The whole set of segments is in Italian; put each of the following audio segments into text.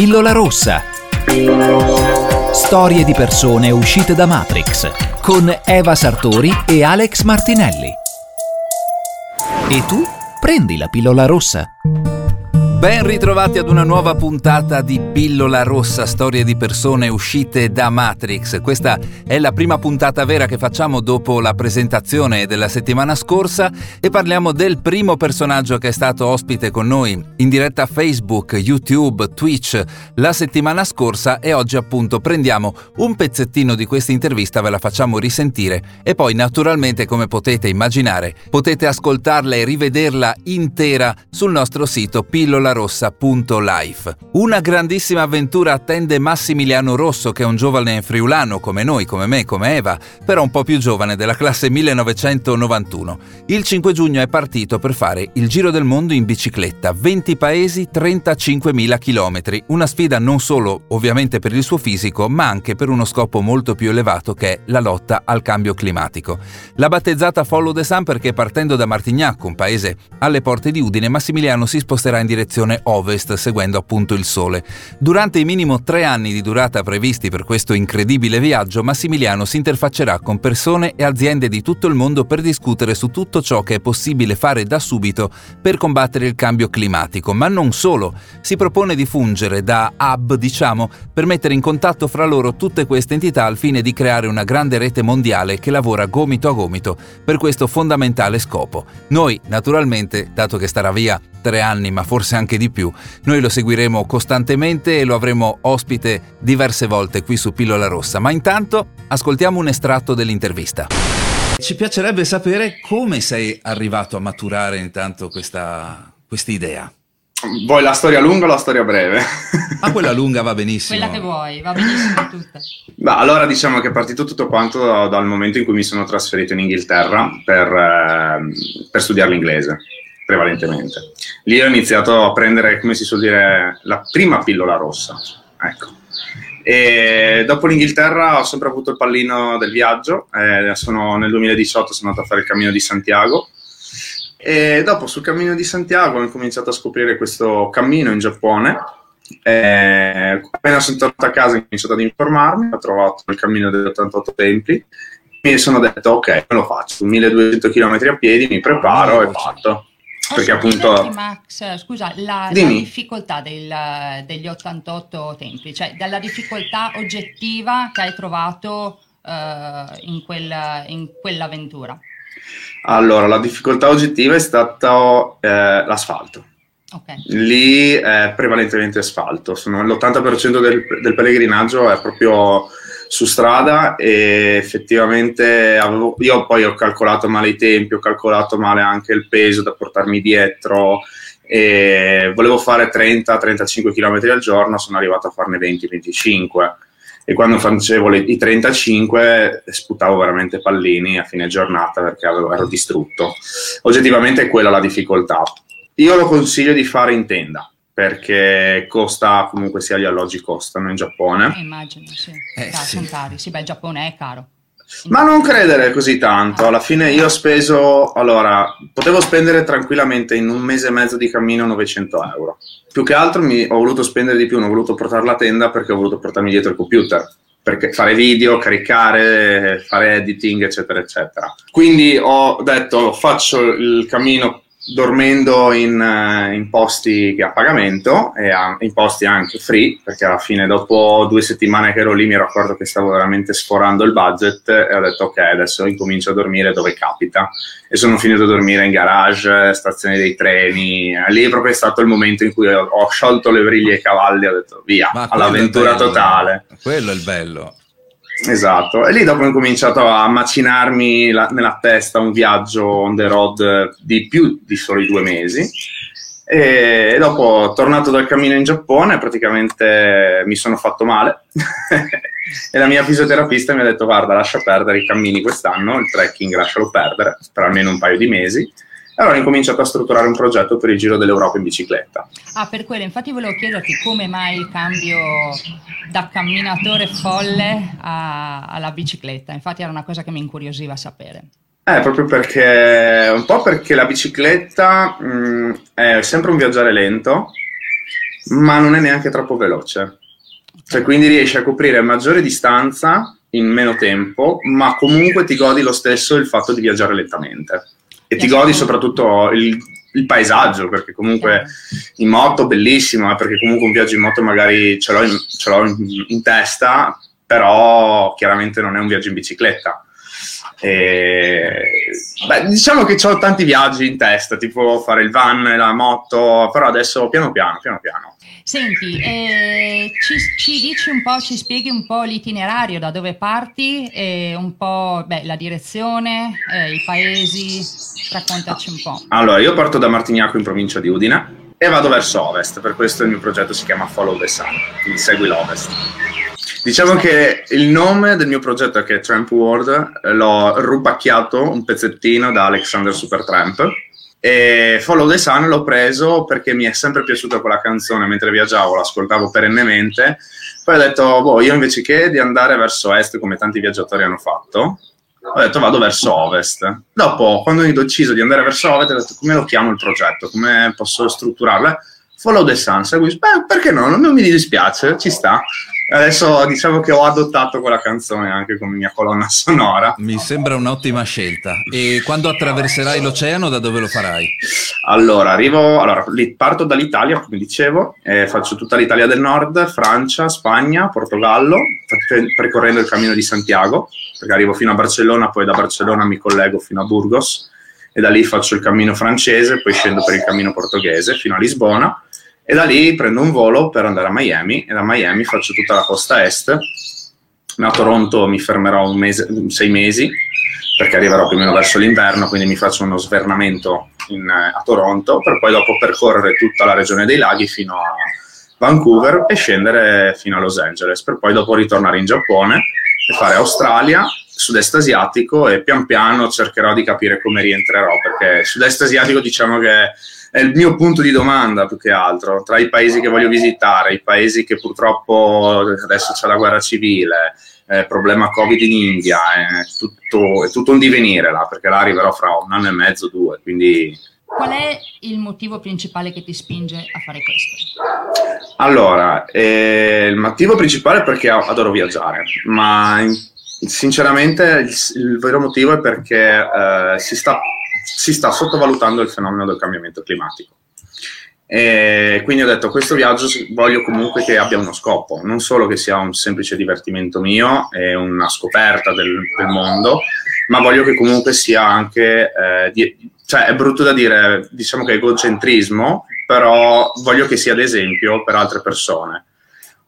Pillola rossa. Storie di persone uscite da Matrix con Eva Sartori e Alex Martinelli. E tu prendi la pillola rossa. Ben ritrovati ad una nuova puntata di Pillola Rossa, storie di persone uscite da Matrix. Questa è la prima puntata vera che facciamo dopo la presentazione della settimana scorsa e parliamo del primo personaggio che è stato ospite con noi in diretta Facebook, YouTube, Twitch la settimana scorsa e oggi appunto prendiamo un pezzettino di questa intervista, ve la facciamo risentire e poi naturalmente come potete immaginare potete ascoltarla e rivederla intera sul nostro sito pillola rossa.life. Una grandissima avventura attende Massimiliano Rosso, che è un giovane friulano come noi, come me, come Eva, però un po' più giovane della classe 1991. Il 5 giugno è partito per fare il giro del mondo in bicicletta, 20 paesi, 35.000 km. Una sfida non solo ovviamente per il suo fisico, ma anche per uno scopo molto più elevato che è la lotta al cambio climatico. L'ha battezzata Follow the Sun perché partendo da Martignac, un paese alle porte di Udine, Massimiliano si sposterà in direzione direzione ovest seguendo appunto il Sole. Durante i minimo tre anni di durata previsti per questo incredibile viaggio, Massimiliano si interfaccerà con persone e aziende di tutto il mondo per discutere su tutto ciò che è possibile fare da subito per combattere il cambio climatico, ma non solo. Si propone di fungere da hub, diciamo, per mettere in contatto fra loro tutte queste entità al fine di creare una grande rete mondiale che lavora gomito a gomito per questo fondamentale scopo. Noi, naturalmente, dato che starà via tre anni, ma forse anche di più. Noi lo seguiremo costantemente e lo avremo ospite diverse volte qui su Pillola Rossa. Ma intanto ascoltiamo un estratto dell'intervista. Ci piacerebbe sapere come sei arrivato a maturare intanto questa idea. Vuoi la storia lunga o la storia breve? Ah, quella lunga va benissimo. Quella che vuoi, va benissimo tutta. Beh, allora diciamo che è partito tutto quanto dal momento in cui mi sono trasferito in Inghilterra per, eh, per studiare l'inglese prevalentemente. Lì ho iniziato a prendere, come si suol dire, la prima pillola rossa. Ecco. E dopo l'Inghilterra ho sempre avuto il pallino del viaggio. Eh, sono, nel 2018 sono andato a fare il cammino di Santiago. E dopo sul cammino di Santiago ho cominciato a scoprire questo cammino in Giappone. Eh, appena sono tornato a casa ho cominciato ad informarmi, ho trovato il cammino degli 88 templi. Mi sono detto ok, me lo faccio, 1200 km a piedi, mi preparo oh, e fatto perché appunto Max, scusa, la, la difficoltà del, degli 88 templi, cioè dalla difficoltà oggettiva che hai trovato uh, in, quel, in, quell'avventura. Allora, la difficoltà oggettiva è stato eh, l'asfalto. Okay. Lì è prevalentemente asfalto, Sono, l'80% del, del pellegrinaggio è proprio su strada e effettivamente avevo, io poi ho calcolato male i tempi, ho calcolato male anche il peso da portarmi dietro e volevo fare 30-35 km al giorno, sono arrivato a farne 20-25 e quando facevo le, i 35 sputavo veramente pallini a fine giornata perché avevo, ero distrutto. Oggettivamente è quella la difficoltà. Io lo consiglio di fare in tenda perché costa, comunque sia gli alloggi costano in Giappone. Eh, immagino, sì. Eh, sì. Sono cari. Sì, beh, il Giappone è caro. Ma non credere così tanto, alla fine io ho speso, allora, potevo spendere tranquillamente in un mese e mezzo di cammino 900 euro. Più che altro mi, ho voluto spendere di più, non ho voluto portare la tenda perché ho voluto portarmi dietro il computer, perché fare video, caricare, fare editing, eccetera, eccetera. Quindi ho detto, faccio il cammino dormendo in, uh, in, posti a pagamento e a, in posti anche free, perché alla fine dopo due settimane che ero lì mi ero accorto che stavo veramente sforando il budget e ho detto ok, adesso incomincio a dormire dove capita e sono finito a dormire in garage, stazioni dei treni, lì è proprio stato il momento in cui ho, ho sciolto le briglie ai cavalli e ho detto via, all'avventura totale. Quello è il bello. Esatto, e lì dopo ho cominciato a macinarmi la, nella testa un viaggio on the road di più di soli due mesi. E dopo, tornato dal cammino in Giappone, praticamente mi sono fatto male. e la mia fisioterapista mi ha detto: Guarda, lascia perdere i cammini quest'anno, il trekking lascialo perdere per almeno un paio di mesi allora ho incominciato a strutturare un progetto per il Giro dell'Europa in bicicletta. Ah, per quello, infatti volevo chiederti come mai il cambio da camminatore folle a, alla bicicletta, infatti era una cosa che mi incuriosiva sapere. Eh, proprio perché, un po' perché la bicicletta mh, è sempre un viaggiare lento ma non è neanche troppo veloce. Cioè, quindi riesci a coprire maggiore distanza in meno tempo, ma comunque ti godi lo stesso il fatto di viaggiare lentamente. E ti godi soprattutto il, il paesaggio, perché comunque in moto bellissimo, eh, perché comunque un viaggio in moto magari ce l'ho in, ce l'ho in, in testa, però chiaramente non è un viaggio in bicicletta. E, beh, diciamo che ho tanti viaggi in testa, tipo fare il van e la moto, però adesso piano piano, piano piano. Senti, eh, ci, ci, dici un po', ci spieghi un po' l'itinerario, da dove parti e un po' beh, la direzione, eh, i paesi, raccontaci un po'. Allora, io parto da Martignaco in provincia di Udine e vado verso ovest, per questo il mio progetto si chiama Follow the Sun, quindi segui l'ovest. Diciamo che il nome del mio progetto che è Tramp World l'ho rubacchiato un pezzettino da Alexander Supertramp e Follow the Sun l'ho preso perché mi è sempre piaciuta quella canzone mentre viaggiavo, l'ascoltavo perennemente. Poi ho detto, boh, io invece che di andare verso est come tanti viaggiatori hanno fatto, ho detto vado verso ovest. Dopo, quando ho deciso di andare verso ovest, ho detto come lo chiamo il progetto, come posso strutturarlo? Follow the Sun, segui, beh, perché no? Non mi dispiace, ci sta. Adesso diciamo che ho adottato quella canzone anche come mia colonna sonora. Mi sembra un'ottima scelta. E quando attraverserai l'oceano, da dove lo farai? Allora, arrivo, allora, parto dall'Italia, come dicevo, eh, faccio tutta l'Italia del Nord, Francia, Spagna, Portogallo, percorrendo il cammino di Santiago, perché arrivo fino a Barcellona, poi da Barcellona mi collego fino a Burgos e da lì faccio il cammino francese, poi scendo per il cammino portoghese fino a Lisbona e da lì prendo un volo per andare a Miami e da Miami faccio tutta la costa est. A Toronto mi fermerò un mese, sei mesi perché arriverò più o meno verso l'inverno, quindi mi faccio uno svernamento in, a Toronto per poi dopo percorrere tutta la regione dei laghi fino a Vancouver e scendere fino a Los Angeles per poi dopo ritornare in Giappone e fare Australia, sud-est asiatico e pian piano cercherò di capire come rientrerò perché sud-est asiatico diciamo che è il mio punto di domanda più che altro, tra i paesi che voglio visitare, i paesi che purtroppo adesso c'è la guerra civile, eh, problema Covid in India, è tutto, è tutto un divenire là, perché là arriverò fra un anno e mezzo, due, quindi... Qual è il motivo principale che ti spinge a fare questo? Allora, eh, il motivo principale è perché adoro viaggiare, ma sinceramente il, il vero motivo è perché eh, si sta si sta sottovalutando il fenomeno del cambiamento climatico. E quindi ho detto questo viaggio voglio comunque che abbia uno scopo, non solo che sia un semplice divertimento mio e una scoperta del, del mondo, ma voglio che comunque sia anche, eh, di, cioè è brutto da dire, diciamo che è egocentrismo, però voglio che sia d'esempio per altre persone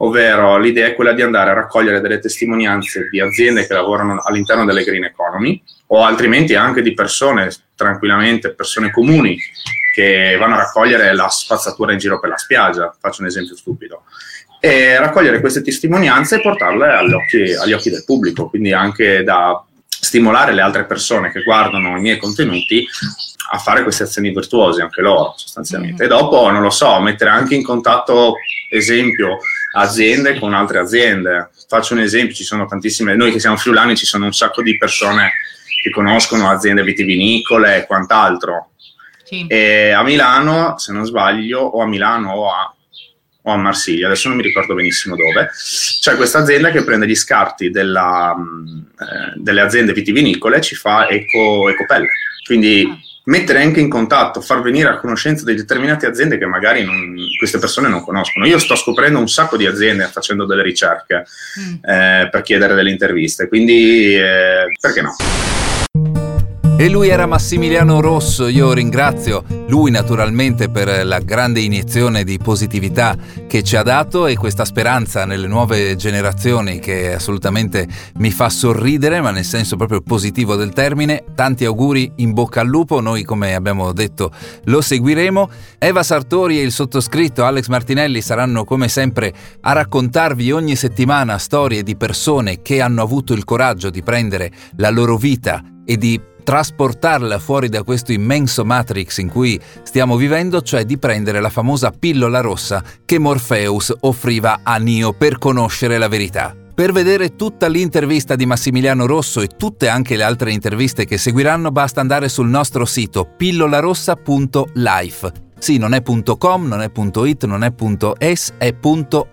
ovvero l'idea è quella di andare a raccogliere delle testimonianze di aziende che lavorano all'interno delle green economy o altrimenti anche di persone tranquillamente, persone comuni che vanno a raccogliere la spazzatura in giro per la spiaggia, faccio un esempio stupido, e raccogliere queste testimonianze e portarle agli occhi, agli occhi del pubblico, quindi anche da stimolare le altre persone che guardano i miei contenuti a fare queste azioni virtuose anche loro sostanzialmente. Mm. E dopo, non lo so, mettere anche in contatto, esempio, aziende con altre aziende. Faccio un esempio, ci sono tantissime, noi che siamo friulani ci sono un sacco di persone che conoscono aziende vitivinicole e quant'altro. Sì. E a Milano, se non sbaglio, o a Milano o a, o a Marsiglia, adesso non mi ricordo benissimo dove, c'è questa azienda che prende gli scarti della, eh, delle aziende vitivinicole e ci fa eco, ecopelle. Quindi ah mettere anche in contatto, far venire a conoscenza di determinate aziende che magari non, queste persone non conoscono. Io sto scoprendo un sacco di aziende facendo delle ricerche mm. eh, per chiedere delle interviste, quindi eh, perché no? E lui era Massimiliano Rosso, io ringrazio lui naturalmente per la grande iniezione di positività che ci ha dato e questa speranza nelle nuove generazioni che assolutamente mi fa sorridere, ma nel senso proprio positivo del termine. Tanti auguri, in bocca al lupo, noi come abbiamo detto lo seguiremo. Eva Sartori e il sottoscritto Alex Martinelli saranno come sempre a raccontarvi ogni settimana storie di persone che hanno avuto il coraggio di prendere la loro vita e di trasportarla fuori da questo immenso matrix in cui stiamo vivendo, cioè di prendere la famosa pillola rossa che Morpheus offriva a Neo per conoscere la verità. Per vedere tutta l'intervista di Massimiliano Rosso e tutte anche le altre interviste che seguiranno basta andare sul nostro sito pillolarossa.life Sì, non è .com, non è .it, non è .es, è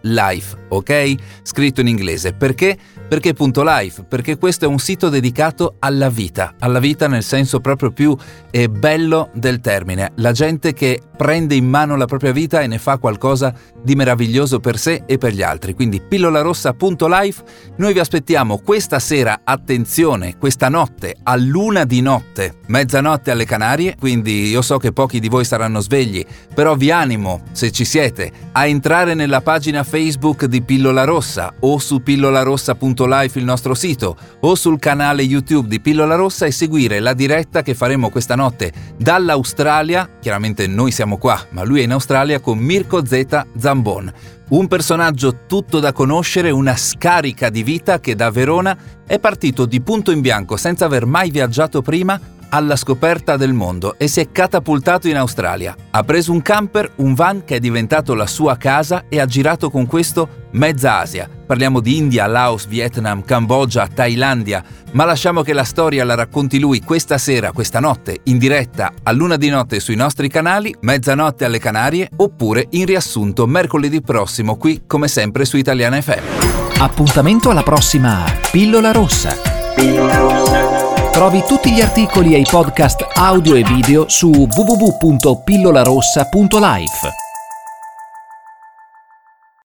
.life, ok? Scritto in inglese. Perché? Perché .life? Perché questo è un sito dedicato alla vita, alla vita nel senso proprio più eh, bello del termine. La gente che prende in mano la propria vita e ne fa qualcosa di meraviglioso per sé e per gli altri. Quindi pillolarossa.life, noi vi aspettiamo questa sera, attenzione, questa notte, a luna di notte, mezzanotte alle Canarie, quindi io so che pochi di voi saranno svegli, però vi animo, se ci siete, a entrare nella pagina Facebook di Pillola Rossa o su pillolarossa.life il nostro sito o sul canale YouTube di Pillola Rossa e seguire la diretta che faremo questa notte dall'Australia, chiaramente noi siamo qua, ma lui è in Australia con Mirko Z Zambon. Un personaggio tutto da conoscere, una scarica di vita che da Verona è partito di punto in bianco senza aver mai viaggiato prima alla scoperta del mondo e si è catapultato in Australia. Ha preso un camper, un van che è diventato la sua casa e ha girato con questo mezza Asia. Parliamo di India, Laos, Vietnam, Cambogia, Thailandia, ma lasciamo che la storia la racconti lui questa sera, questa notte, in diretta a luna di notte sui nostri canali, mezzanotte alle Canarie, oppure in riassunto mercoledì prossimo qui come sempre su Italiana FM. Appuntamento alla prossima Pillola Rossa. Pillola Rossa. Trovi tutti gli articoli e i podcast audio e video su www.pillolarossa.life.